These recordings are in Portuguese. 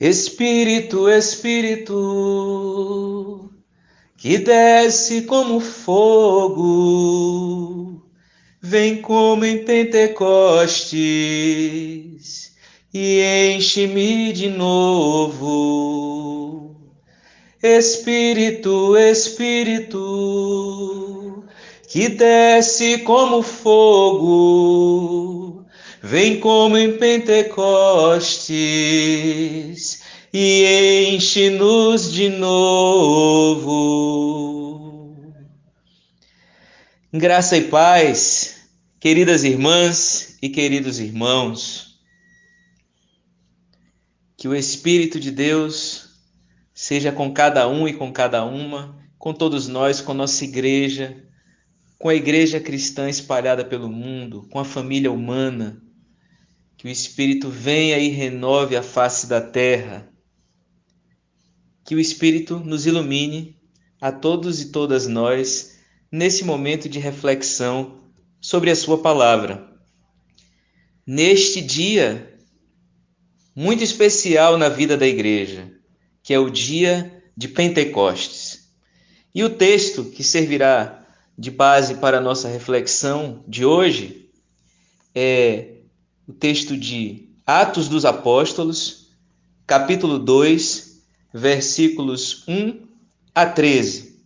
Espírito, Espírito, que desce como fogo, vem como em Pentecostes e enche-me de novo. Espírito, Espírito, que desce como fogo, vem como em Pentecostes e enche-nos de novo. Graça e paz, queridas irmãs e queridos irmãos, que o Espírito de Deus seja com cada um e com cada uma, com todos nós, com nossa igreja, com a igreja cristã espalhada pelo mundo, com a família humana. Que o Espírito venha e renove a face da terra. Que o Espírito nos ilumine a todos e todas nós nesse momento de reflexão sobre a Sua palavra. Neste dia muito especial na vida da igreja, que é o dia de Pentecostes. E o texto que servirá de base para a nossa reflexão de hoje é o texto de Atos dos Apóstolos, capítulo 2, versículos 1 a 13,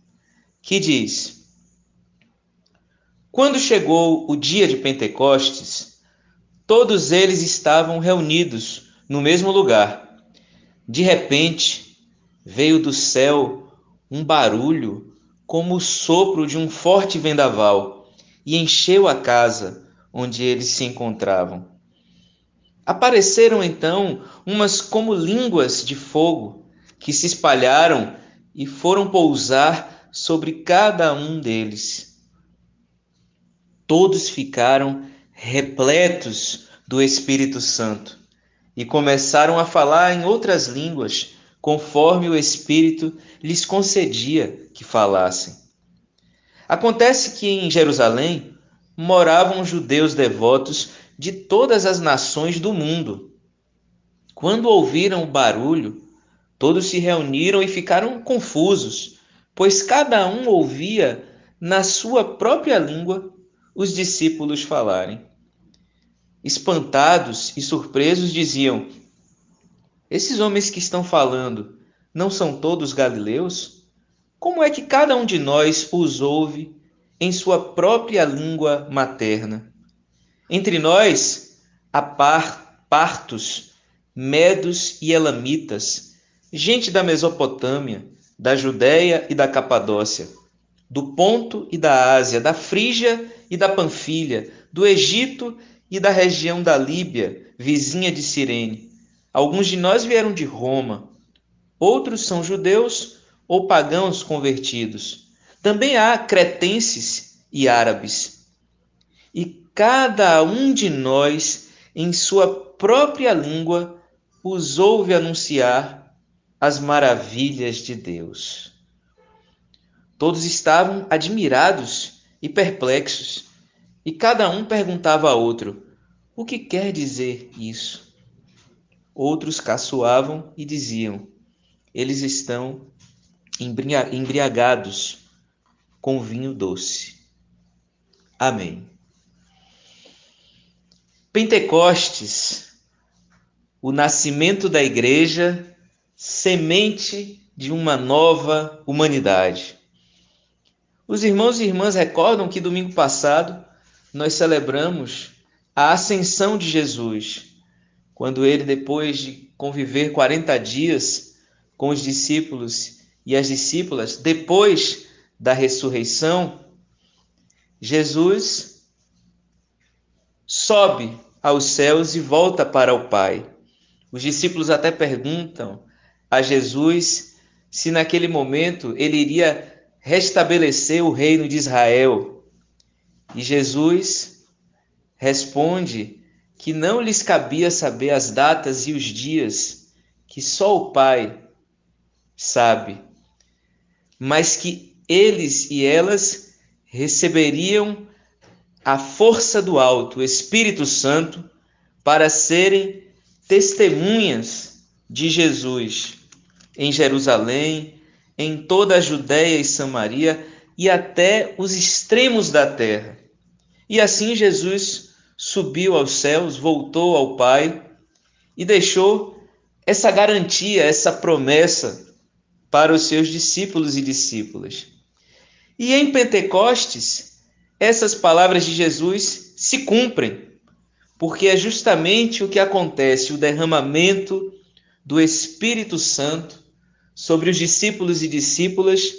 que diz: Quando chegou o dia de Pentecostes, todos eles estavam reunidos no mesmo lugar. De repente, veio do céu um barulho como o sopro de um forte vendaval, e encheu a casa onde eles se encontravam. Apareceram então umas como línguas de fogo que se espalharam e foram pousar sobre cada um deles. Todos ficaram repletos do Espírito Santo e começaram a falar em outras línguas conforme o Espírito lhes concedia que falassem. Acontece que em Jerusalém moravam judeus devotos de todas as nações do mundo. Quando ouviram o barulho, todos se reuniram e ficaram confusos, pois cada um ouvia na sua própria língua os discípulos falarem. Espantados e surpresos diziam: esses homens que estão falando não são todos galileus? Como é que cada um de nós os ouve em sua própria língua materna? Entre nós há par, partos, medos e elamitas, gente da Mesopotâmia, da Judéia e da Capadócia, do Ponto e da Ásia, da Frígia e da Panfilha, do Egito e da região da Líbia, vizinha de Cirene Alguns de nós vieram de Roma, outros são judeus ou pagãos convertidos. Também há cretenses e árabes. E cada um de nós, em sua própria língua, os ouve anunciar as maravilhas de Deus. Todos estavam admirados e perplexos, e cada um perguntava a outro: O que quer dizer isso? Outros caçoavam e diziam: Eles estão embriagados com vinho doce. Amém. Pentecostes, o nascimento da igreja, semente de uma nova humanidade. Os irmãos e irmãs recordam que domingo passado nós celebramos a ascensão de Jesus quando ele, depois de conviver 40 dias com os discípulos e as discípulas, depois da ressurreição, Jesus sobe aos céus e volta para o Pai. Os discípulos até perguntam a Jesus se naquele momento ele iria restabelecer o reino de Israel. E Jesus responde que não lhes cabia saber as datas e os dias, que só o Pai sabe, mas que eles e elas receberiam a força do alto, Espírito Santo, para serem testemunhas de Jesus em Jerusalém, em toda a Judéia e Samaria e até os extremos da terra. E assim Jesus subiu aos céus, voltou ao Pai e deixou essa garantia, essa promessa para os seus discípulos e discípulas. E em Pentecostes, essas palavras de Jesus se cumprem, porque é justamente o que acontece, o derramamento do Espírito Santo sobre os discípulos e discípulas,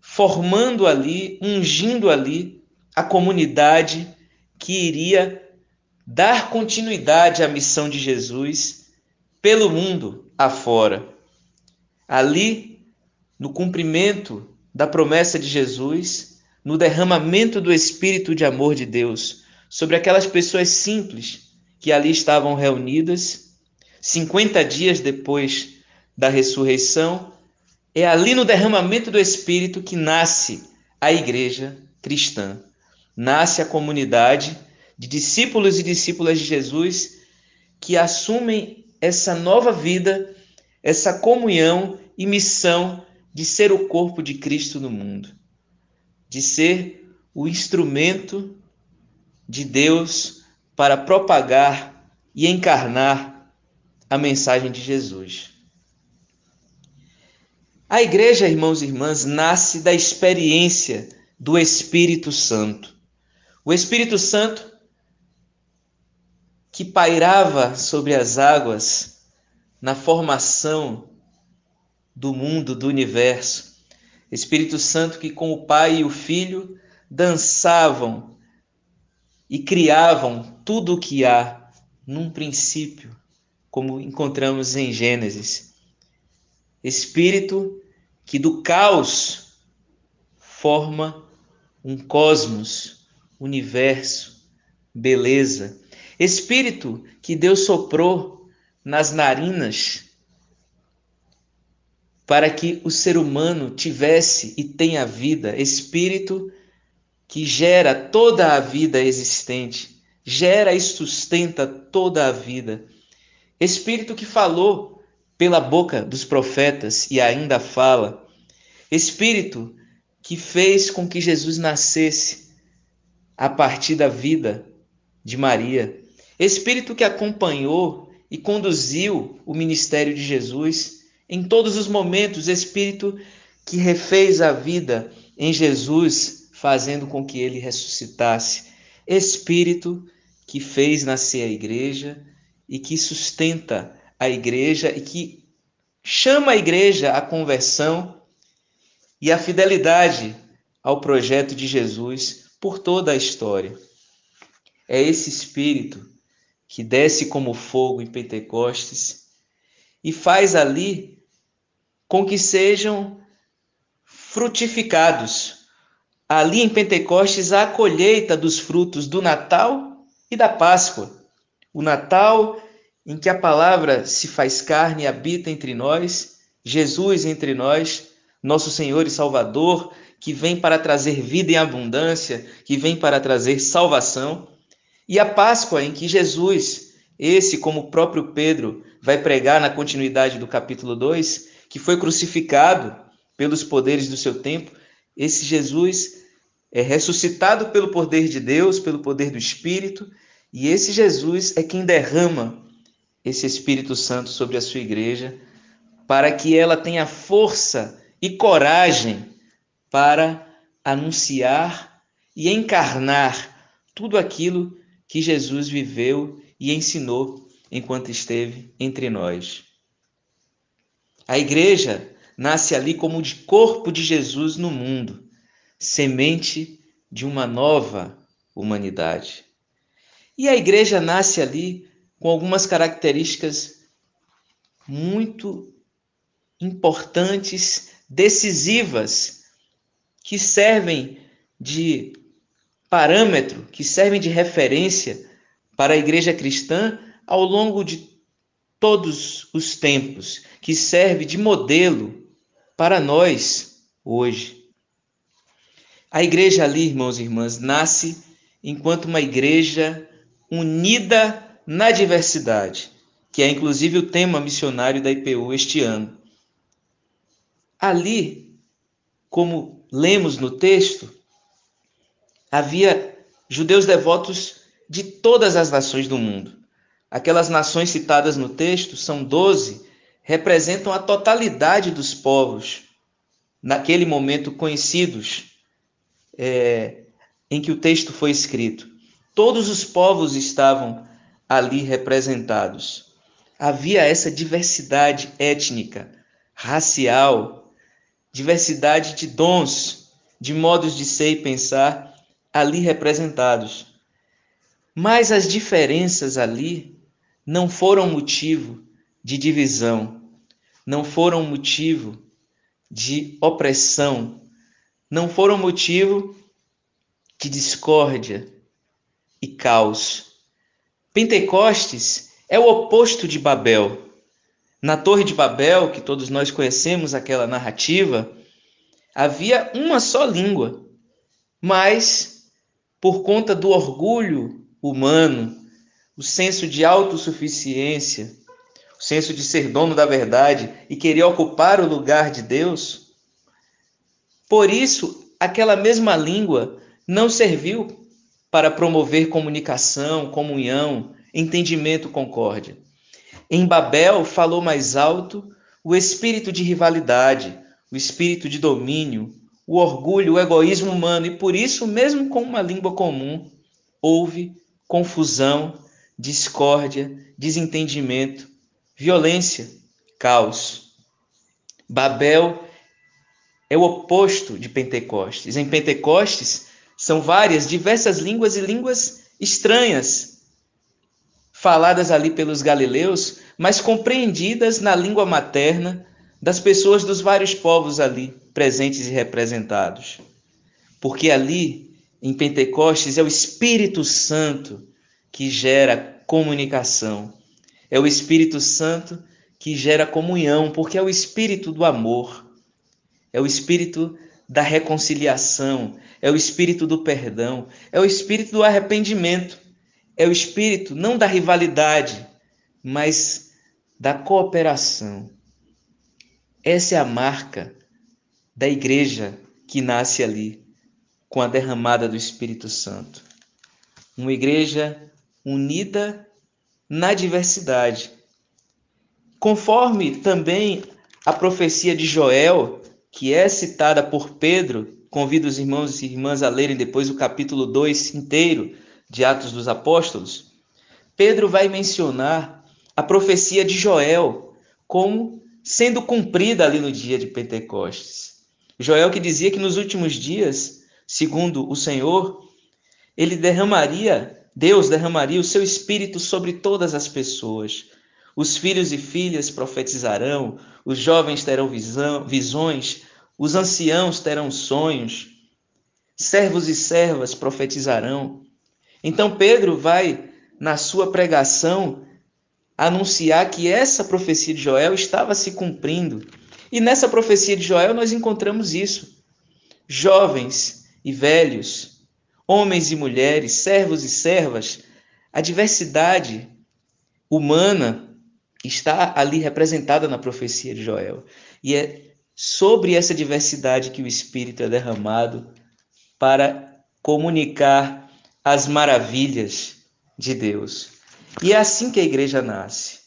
formando ali, ungindo ali a comunidade que iria dar continuidade à missão de Jesus pelo mundo afora. Ali, no cumprimento da promessa de Jesus, no derramamento do Espírito de amor de Deus sobre aquelas pessoas simples que ali estavam reunidas, 50 dias depois da ressurreição, é ali no derramamento do Espírito que nasce a igreja cristã. Nasce a comunidade de discípulos e discípulas de Jesus que assumem essa nova vida, essa comunhão e missão de ser o corpo de Cristo no mundo, de ser o instrumento de Deus para propagar e encarnar a mensagem de Jesus. A igreja, irmãos e irmãs, nasce da experiência do Espírito Santo. O Espírito Santo que pairava sobre as águas na formação do mundo, do universo. Espírito Santo que com o Pai e o Filho dançavam e criavam tudo o que há num princípio, como encontramos em Gênesis. Espírito que do caos forma um cosmos, universo, beleza. Espírito que Deus soprou nas narinas para que o ser humano tivesse e tenha vida. Espírito que gera toda a vida existente, gera e sustenta toda a vida. Espírito que falou pela boca dos profetas e ainda fala. Espírito que fez com que Jesus nascesse a partir da vida de Maria. Espírito que acompanhou e conduziu o ministério de Jesus em todos os momentos. Espírito que refez a vida em Jesus, fazendo com que ele ressuscitasse. Espírito que fez nascer a igreja e que sustenta a igreja e que chama a igreja à conversão e à fidelidade ao projeto de Jesus por toda a história. É esse espírito que desce como fogo em Pentecostes e faz ali com que sejam frutificados ali em Pentecostes a colheita dos frutos do Natal e da Páscoa. O Natal em que a palavra se faz carne e habita entre nós, Jesus entre nós, nosso Senhor e Salvador, que vem para trazer vida em abundância, que vem para trazer salvação, e a Páscoa em que Jesus, esse como o próprio Pedro vai pregar na continuidade do capítulo 2, que foi crucificado pelos poderes do seu tempo, esse Jesus é ressuscitado pelo poder de Deus, pelo poder do Espírito, e esse Jesus é quem derrama esse Espírito Santo sobre a sua igreja, para que ela tenha força e coragem para anunciar e encarnar tudo aquilo que Jesus viveu e ensinou enquanto esteve entre nós. A igreja nasce ali como de corpo de Jesus no mundo, semente de uma nova humanidade. E a igreja nasce ali com algumas características muito importantes, decisivas, que servem de parâmetro, que servem de referência para a igreja cristã ao longo de todos os tempos, que serve de modelo para nós hoje. A igreja ali, irmãos e irmãs, nasce enquanto uma igreja unida na diversidade, que é inclusive o tema missionário da IPU este ano. Ali, como lemos no texto, havia judeus devotos de todas as nações do mundo. Aquelas nações citadas no texto são doze, representam a totalidade dos povos naquele momento conhecidos é, em que o texto foi escrito. Todos os povos estavam ali representados. Havia essa diversidade étnica, racial, diversidade de dons, de modos de ser e pensar ali representados. Mas as diferenças ali não foram motivo de divisão, não foram motivo de opressão, não foram motivo de discórdia e caos. Pentecostes é o oposto de Babel. Na Torre de Babel, que todos nós conhecemos aquela narrativa, havia uma só língua, mas por conta do orgulho humano, o senso de autossuficiência, o senso de ser dono da verdade e querer ocupar o lugar de Deus, por isso aquela mesma língua não serviu para promover comunicação, comunhão, entendimento, concórdia. Em Babel falou mais alto o espírito de rivalidade, o espírito de domínio, o orgulho, o egoísmo humano, e por isso, mesmo com uma língua comum, houve confusão, discórdia, desentendimento, violência, caos. Babel é o oposto de Pentecostes. Em Pentecostes são várias, diversas línguas e línguas estranhas faladas ali pelos galileus, mas compreendidas na língua materna das pessoas dos vários povos ali presentes e representados. Porque ali, em Pentecostes, é o Espírito Santo que gera comunicação. É o Espírito Santo que gera comunhão, porque é o espírito do amor. É o espírito da reconciliação, é o espírito do perdão, é o espírito do arrependimento é o espírito não da rivalidade, mas da cooperação. Essa é a marca da igreja que nasce ali, com a derramada do Espírito Santo. Uma igreja unida na diversidade. Conforme também a profecia de Joel, que é citada por Pedro, convido os irmãos e irmãs a lerem depois o capítulo 2 inteiro de Atos dos Apóstolos, Pedro vai mencionar a profecia de Joel como sendo cumprida ali no dia de Pentecostes. Joel que dizia que nos últimos dias, segundo o Senhor, ele derramaria, Deus derramaria o seu espírito sobre todas as pessoas. Os filhos e filhas profetizarão, os jovens terão visão, visões, os anciãos terão sonhos, servos e servas profetizarão. Então Pedro vai, na sua pregação, anunciar que essa profecia de Joel estava se cumprindo. E nessa profecia de Joel nós encontramos isso. Jovens e velhos, homens e mulheres, servos e servas, a diversidade humana está ali representada na profecia de Joel. E é sobre essa diversidade que o Espírito é derramado para comunicar as maravilhas de Deus. E é assim que a igreja nasce.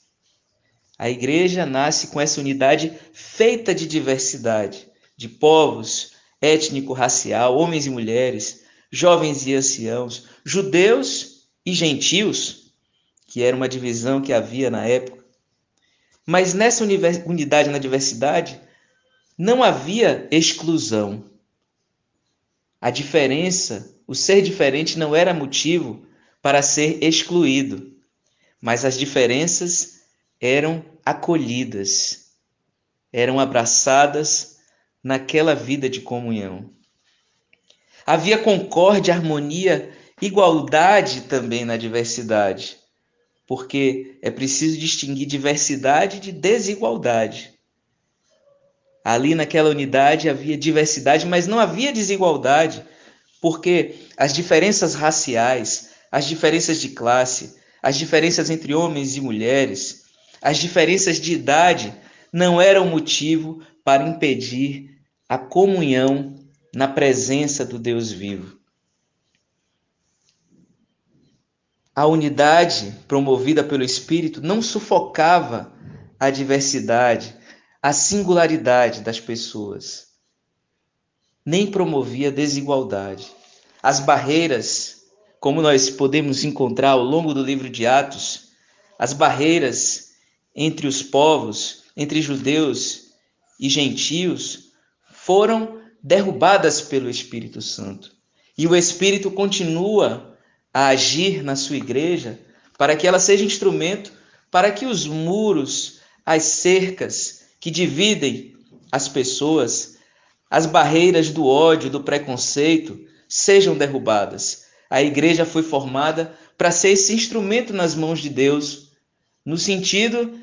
A igreja nasce com essa unidade feita de diversidade, de povos, étnico-racial, homens e mulheres, jovens e anciãos, judeus e gentios, que era uma divisão que havia na época. Mas nessa unidade na diversidade não havia exclusão. A diferença o ser diferente não era motivo para ser excluído, mas as diferenças eram acolhidas, eram abraçadas naquela vida de comunhão. Havia concórdia, harmonia, igualdade também na diversidade, porque é preciso distinguir diversidade de desigualdade. Ali naquela unidade havia diversidade, mas não havia desigualdade porque as diferenças raciais, as diferenças de classe, as diferenças entre homens e mulheres, as diferenças de idade não eram motivo para impedir a comunhão na presença do Deus vivo. A unidade promovida pelo Espírito não sufocava a diversidade, a singularidade das pessoas, nem promovia desigualdade. As barreiras, como nós podemos encontrar ao longo do livro de Atos, as barreiras entre os povos, entre judeus e gentios, foram derrubadas pelo Espírito Santo. E o Espírito continua a agir na sua igreja para que ela seja instrumento para que os muros, as cercas que dividem as pessoas, as barreiras do ódio, do preconceito, sejam derrubadas. A igreja foi formada para ser esse instrumento nas mãos de Deus, no sentido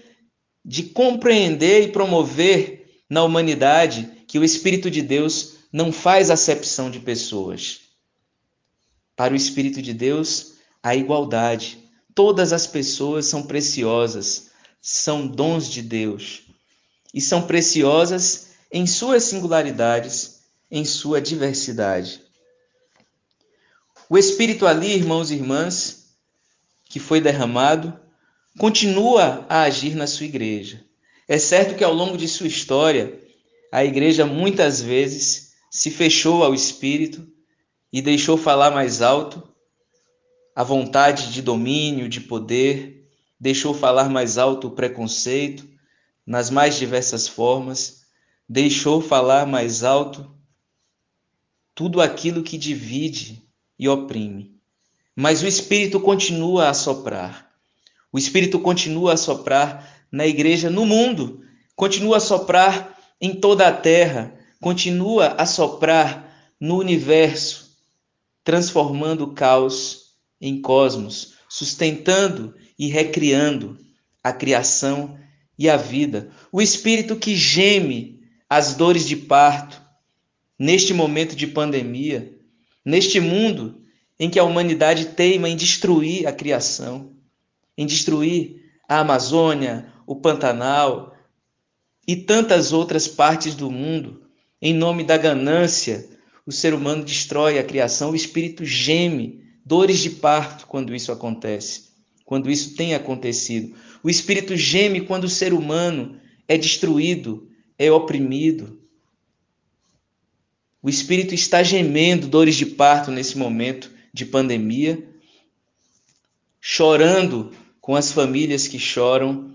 de compreender e promover na humanidade que o Espírito de Deus não faz acepção de pessoas. Para o Espírito de Deus, a igualdade. Todas as pessoas são preciosas, são dons de Deus e são preciosas em suas singularidades, em sua diversidade. O Espírito ali, irmãos e irmãs, que foi derramado, continua a agir na sua igreja. É certo que ao longo de sua história, a igreja muitas vezes se fechou ao espírito e deixou falar mais alto a vontade de domínio, de poder, deixou falar mais alto o preconceito nas mais diversas formas, deixou falar mais alto tudo aquilo que divide e oprime. Mas o espírito continua a soprar. O espírito continua a soprar na igreja no mundo, continua a soprar em toda a terra, continua a soprar no universo, transformando o caos em cosmos, sustentando e recriando a criação e a vida. O espírito que geme as dores de parto neste momento de pandemia, neste mundo em que a humanidade teima em destruir a criação, em destruir a Amazônia, o Pantanal, e tantas outras partes do mundo, em nome da ganância, o ser humano destrói a criação, o espírito geme, dores de parto quando isso acontece, quando isso tem acontecido. O espírito geme quando o ser humano é destruído, é oprimido. O espírito está gemendo dores de parto nesse momento de pandemia, chorando com as famílias que choram,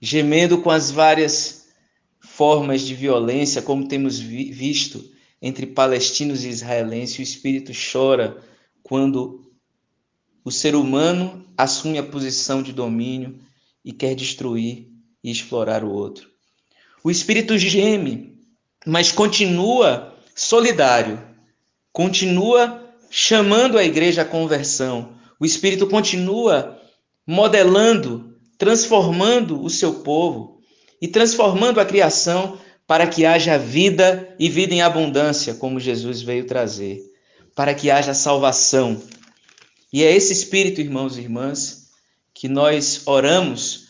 gemendo com as várias formas de violência, como temos vi visto entre palestinos e israelenses, o espírito chora quando o ser humano assume a posição de domínio e quer destruir e explorar o outro. O espírito geme, mas continua solidário, continua chamando a igreja à conversão. O espírito continua modelando, transformando o seu povo e transformando a criação para que haja vida e vida em abundância, como Jesus veio trazer, para que haja salvação. E é esse espírito, irmãos e irmãs, que nós oramos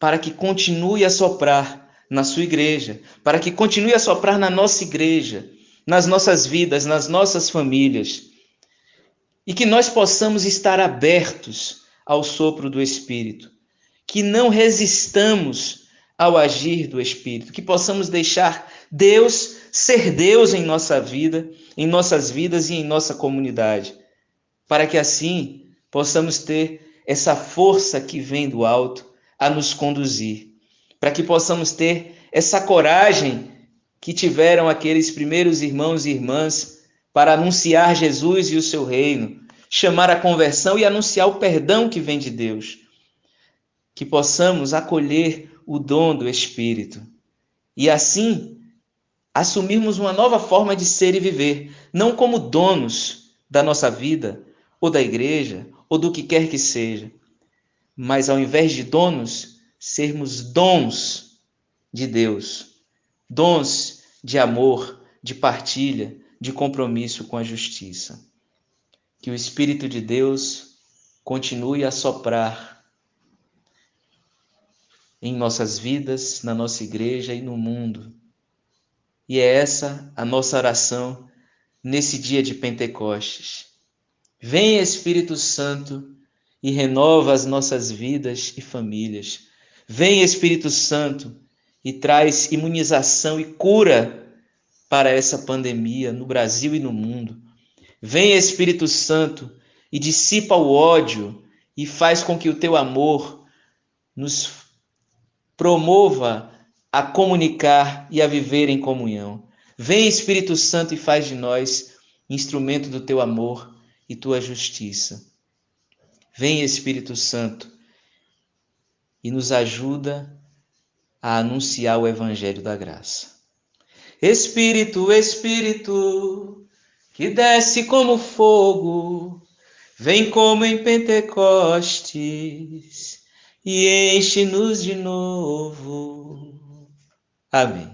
para que continue a soprar na sua igreja, para que continue a soprar na nossa igreja, nas nossas vidas, nas nossas famílias. E que nós possamos estar abertos ao sopro do Espírito, que não resistamos ao agir do Espírito, que possamos deixar Deus ser Deus em nossa vida, em nossas vidas e em nossa comunidade, para que assim possamos ter essa força que vem do alto a nos conduzir, para que possamos ter essa coragem que tiveram aqueles primeiros irmãos e irmãs para anunciar Jesus e o seu reino, chamar a conversão e anunciar o perdão que vem de Deus. Que possamos acolher o dom do Espírito. E assim assumirmos uma nova forma de ser e viver, não como donos da nossa vida, ou da igreja, ou do que quer que seja, mas ao invés de donos, sermos dons de Deus, dons de amor, de partilha, de compromisso com a justiça. Que o Espírito de Deus continue a soprar em nossas vidas, na nossa igreja e no mundo. E é essa a nossa oração nesse dia de Pentecostes. Vem Espírito Santo e renova as nossas vidas e famílias. Vem Espírito Santo e traz imunização e cura para essa pandemia no Brasil e no mundo. Vem Espírito Santo e dissipa o ódio e faz com que o teu amor nos promova a comunicar e a viver em comunhão. Vem Espírito Santo e faz de nós instrumento do teu amor e tua justiça. Vem Espírito Santo e nos ajuda a anunciar o evangelho da graça. Espírito, Espírito, que desce como fogo, vem como em Pentecostes e enche-nos de novo. Amém.